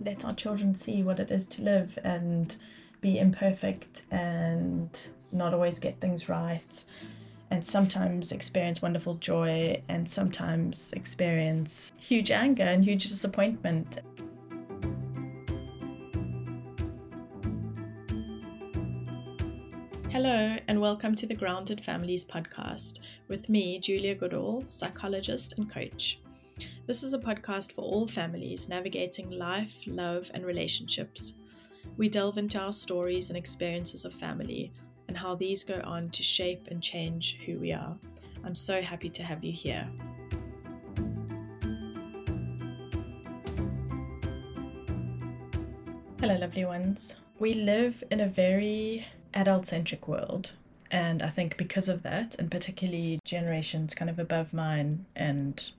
let our children see what it is to live and be imperfect and not always get things right and sometimes experience wonderful joy and sometimes experience huge anger and huge disappointment. Hello, and welcome to the Grounded Families podcast with me, Julia Goodall, psychologist and coach. This is a podcast for all families navigating life, love, and relationships. We delve into our stories and experiences of family and how these go on to shape and change who we are. I'm so happy to have you here. Hello, lovely ones. We live in a very adult centric world. And I think because of that, and particularly generations kind of above mine and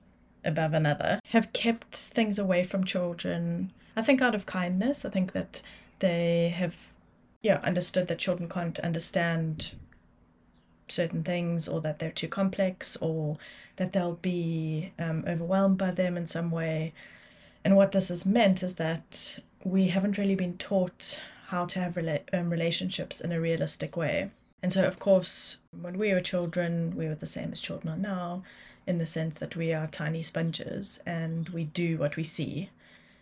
above another, have kept things away from children. I think out of kindness. I think that they have, yeah, understood that children can't understand certain things or that they're too complex or that they'll be um, overwhelmed by them in some way. And what this has meant is that we haven't really been taught how to have rela- um, relationships in a realistic way. And so, of course, when we were children, we were the same as children are now, in the sense that we are tiny sponges and we do what we see.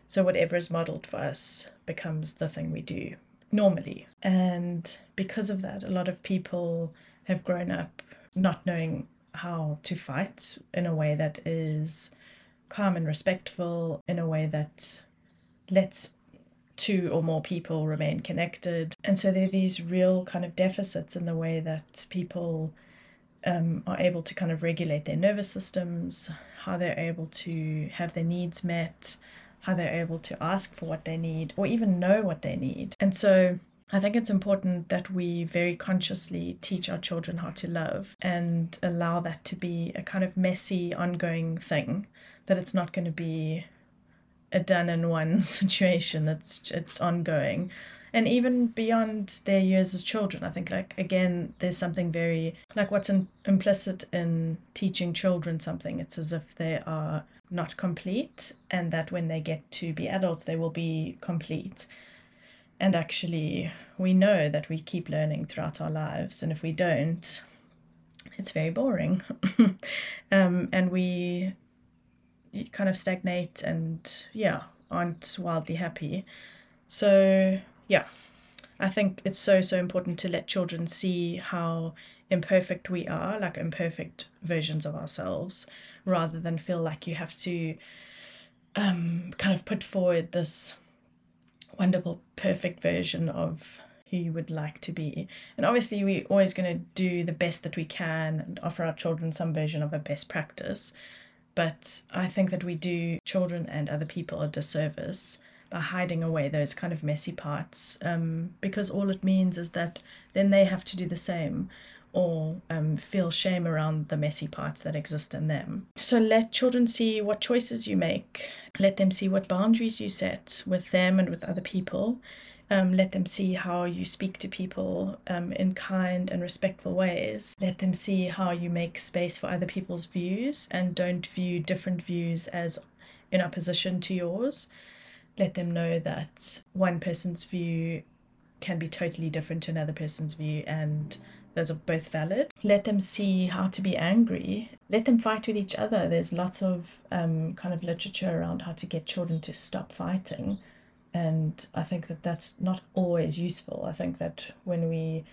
So, whatever is modeled for us becomes the thing we do normally. And because of that, a lot of people have grown up not knowing how to fight in a way that is calm and respectful, in a way that lets two or more people remain connected. And so there are these real kind of deficits in the way that people um, are able to kind of regulate their nervous systems, how they're able to have their needs met, how they're able to ask for what they need, or even know what they need. And so I think it's important that we very consciously teach our children how to love and allow that to be a kind of messy, ongoing thing, that it's not going to be a done in one situation. It's it's ongoing. And even beyond their years as children, I think like again, there's something very like what's in, implicit in teaching children something. It's as if they are not complete, and that when they get to be adults, they will be complete. And actually, we know that we keep learning throughout our lives, and if we don't, it's very boring. um, and we kind of stagnate and yeah aren't wildly happy so yeah. I think it's so so important to let children see how imperfect we are like imperfect versions of ourselves rather than feel like you have to um, kind of put forward this wonderful perfect version of who you would like to be. And obviously we're always going to do the best that we can and offer our children some version of a best practice. But I think that we do children and other people a disservice by hiding away those kind of messy parts um, because all it means is that then they have to do the same or um, feel shame around the messy parts that exist in them. So let children see what choices you make, let them see what boundaries you set with them and with other people, um, let them see how you speak to people um, in kind and respectful ways. Let them see how you make space for other people's views and don't view different views as in opposition to yours. Let them know that one person's view can be totally different to another person's view and those are both valid. Let them see how to be angry. Let them fight with each other. There's lots of um, kind of literature around how to get children to stop fighting and I think that that's not always useful. I think that when we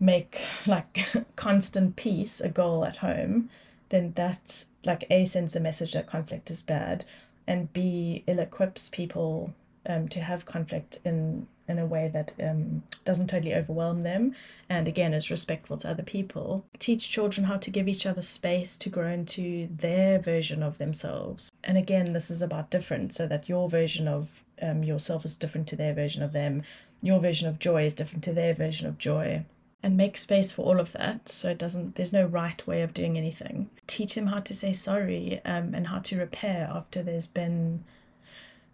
make like constant peace a goal at home, then that like A sends the message that conflict is bad, and B ill equips people um, to have conflict in in a way that um, doesn't totally overwhelm them and again is respectful to other people teach children how to give each other space to grow into their version of themselves and again this is about different so that your version of um, yourself is different to their version of them. Your version of joy is different to their version of joy. And make space for all of that so it doesn't, there's no right way of doing anything. Teach them how to say sorry um, and how to repair after there's been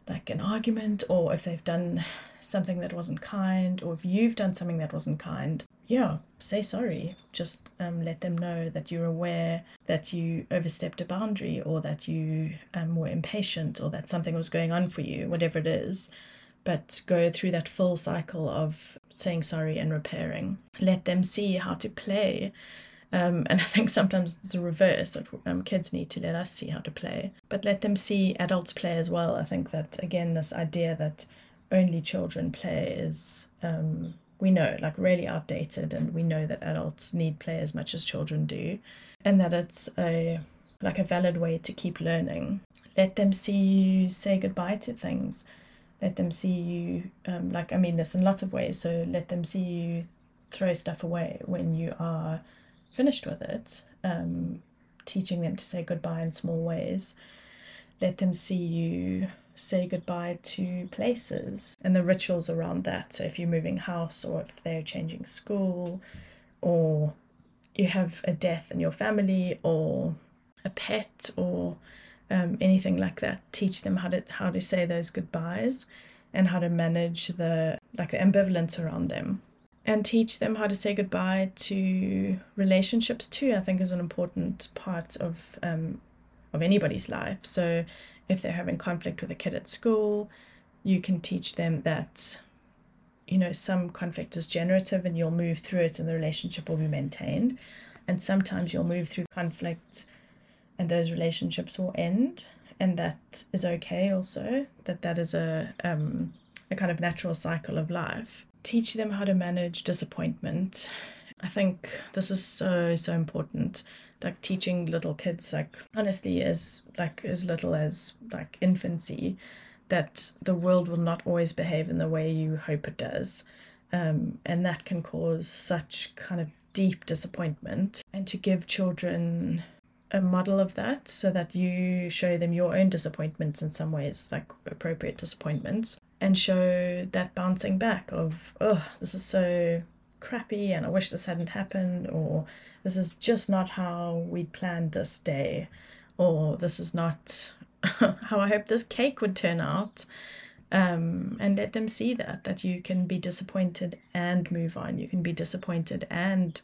like an argument or if they've done something that wasn't kind or if you've done something that wasn't kind yeah, say sorry. Just um, let them know that you're aware that you overstepped a boundary or that you um, were impatient or that something was going on for you, whatever it is. But go through that full cycle of saying sorry and repairing. Let them see how to play. Um, and I think sometimes it's the reverse that um, kids need to let us see how to play, but let them see adults play as well. I think that, again, this idea that only children play is um, we know like really outdated and we know that adults need play as much as children do and that it's a like a valid way to keep learning let them see you say goodbye to things let them see you um, like i mean this in lots of ways so let them see you throw stuff away when you are finished with it um, teaching them to say goodbye in small ways let them see you say goodbye to places and the rituals around that. So if you're moving house or if they're changing school or you have a death in your family or a pet or um, anything like that, teach them how to how to say those goodbyes and how to manage the like the ambivalence around them. And teach them how to say goodbye to relationships too i think is an important part of um, of anybody's life. So if they're having conflict with a kid at school, you can teach them that, you know, some conflict is generative and you'll move through it and the relationship will be maintained. And sometimes you'll move through conflicts and those relationships will end. And that is okay also, that that is a, um, a kind of natural cycle of life. Teach them how to manage disappointment. I think this is so, so important like teaching little kids like honestly as like as little as like infancy that the world will not always behave in the way you hope it does um, and that can cause such kind of deep disappointment and to give children a model of that so that you show them your own disappointments in some ways like appropriate disappointments and show that bouncing back of oh this is so crappy and i wish this hadn't happened or this is just not how we'd planned this day, or this is not how I hope this cake would turn out. Um, and let them see that, that you can be disappointed and move on. You can be disappointed and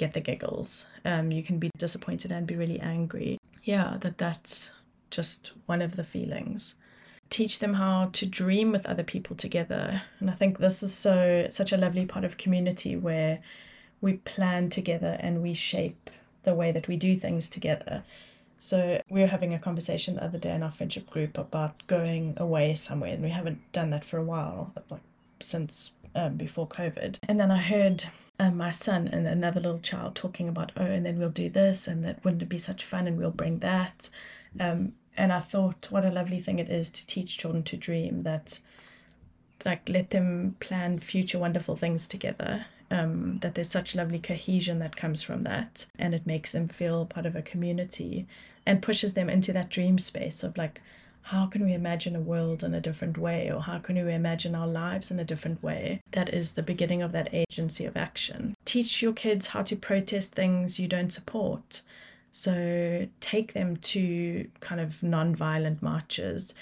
get the giggles. Um, you can be disappointed and be really angry. Yeah, that that's just one of the feelings. Teach them how to dream with other people together. And I think this is so such a lovely part of community where we plan together and we shape the way that we do things together. So we were having a conversation the other day in our friendship group about going away somewhere, and we haven't done that for a while, like since um, before COVID. And then I heard um, my son and another little child talking about, oh, and then we'll do this, and that wouldn't it be such fun, and we'll bring that. Um, and I thought, what a lovely thing it is to teach children to dream that, like, let them plan future wonderful things together um, that there's such lovely cohesion that comes from that and it makes them feel part of a community and pushes them into that dream space of like how can we imagine a world in a different way or how can we imagine our lives in a different way that is the beginning of that agency of action? Teach your kids how to protest things you don't support. So take them to kind of non-violent marches.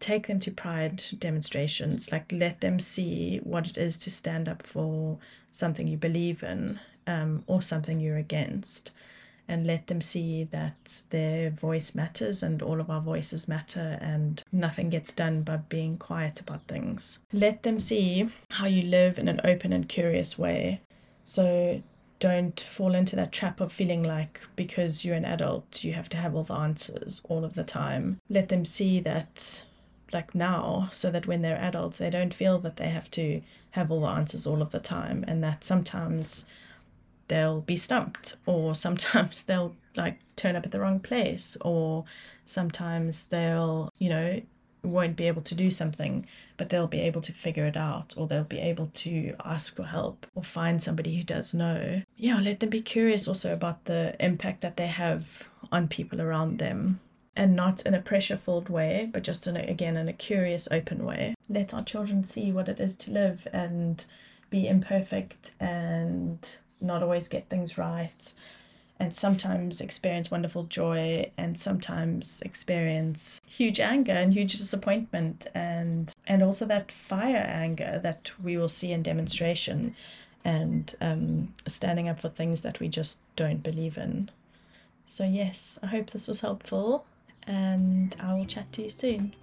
Take them to pride demonstrations. Like let them see what it is to stand up for something you believe in um, or something you're against and let them see that their voice matters and all of our voices matter and nothing gets done by being quiet about things. Let them see how you live in an open and curious way. So don't fall into that trap of feeling like because you're an adult, you have to have all the answers all of the time. Let them see that like now so that when they're adults they don't feel that they have to have all the answers all of the time and that sometimes they'll be stumped or sometimes they'll like turn up at the wrong place or sometimes they'll you know won't be able to do something but they'll be able to figure it out or they'll be able to ask for help or find somebody who does know yeah let them be curious also about the impact that they have on people around them and not in a pressure filled way, but just in a, again in a curious, open way. Let our children see what it is to live and be imperfect and not always get things right, and sometimes experience wonderful joy and sometimes experience huge anger and huge disappointment and and also that fire anger that we will see in demonstration and um, standing up for things that we just don't believe in. So, yes, I hope this was helpful, and I will chat to you soon.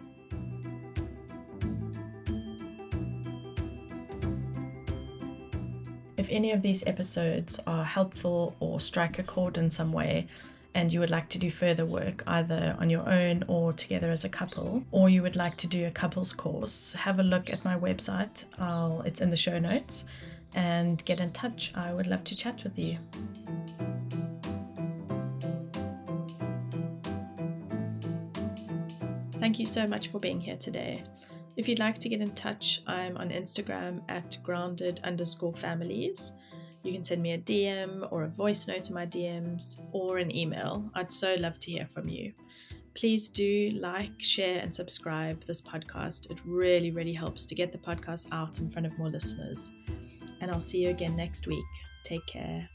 If any of these episodes are helpful or strike a chord in some way, and you would like to do further work either on your own or together as a couple, or you would like to do a couples course, have a look at my website. I'll, it's in the show notes and get in touch. I would love to chat with you. Thank you so much for being here today. If you'd like to get in touch, I'm on Instagram at grounded underscore families. You can send me a DM or a voice note to my DMs or an email. I'd so love to hear from you. Please do like, share, and subscribe this podcast. It really, really helps to get the podcast out in front of more listeners. And I'll see you again next week. Take care.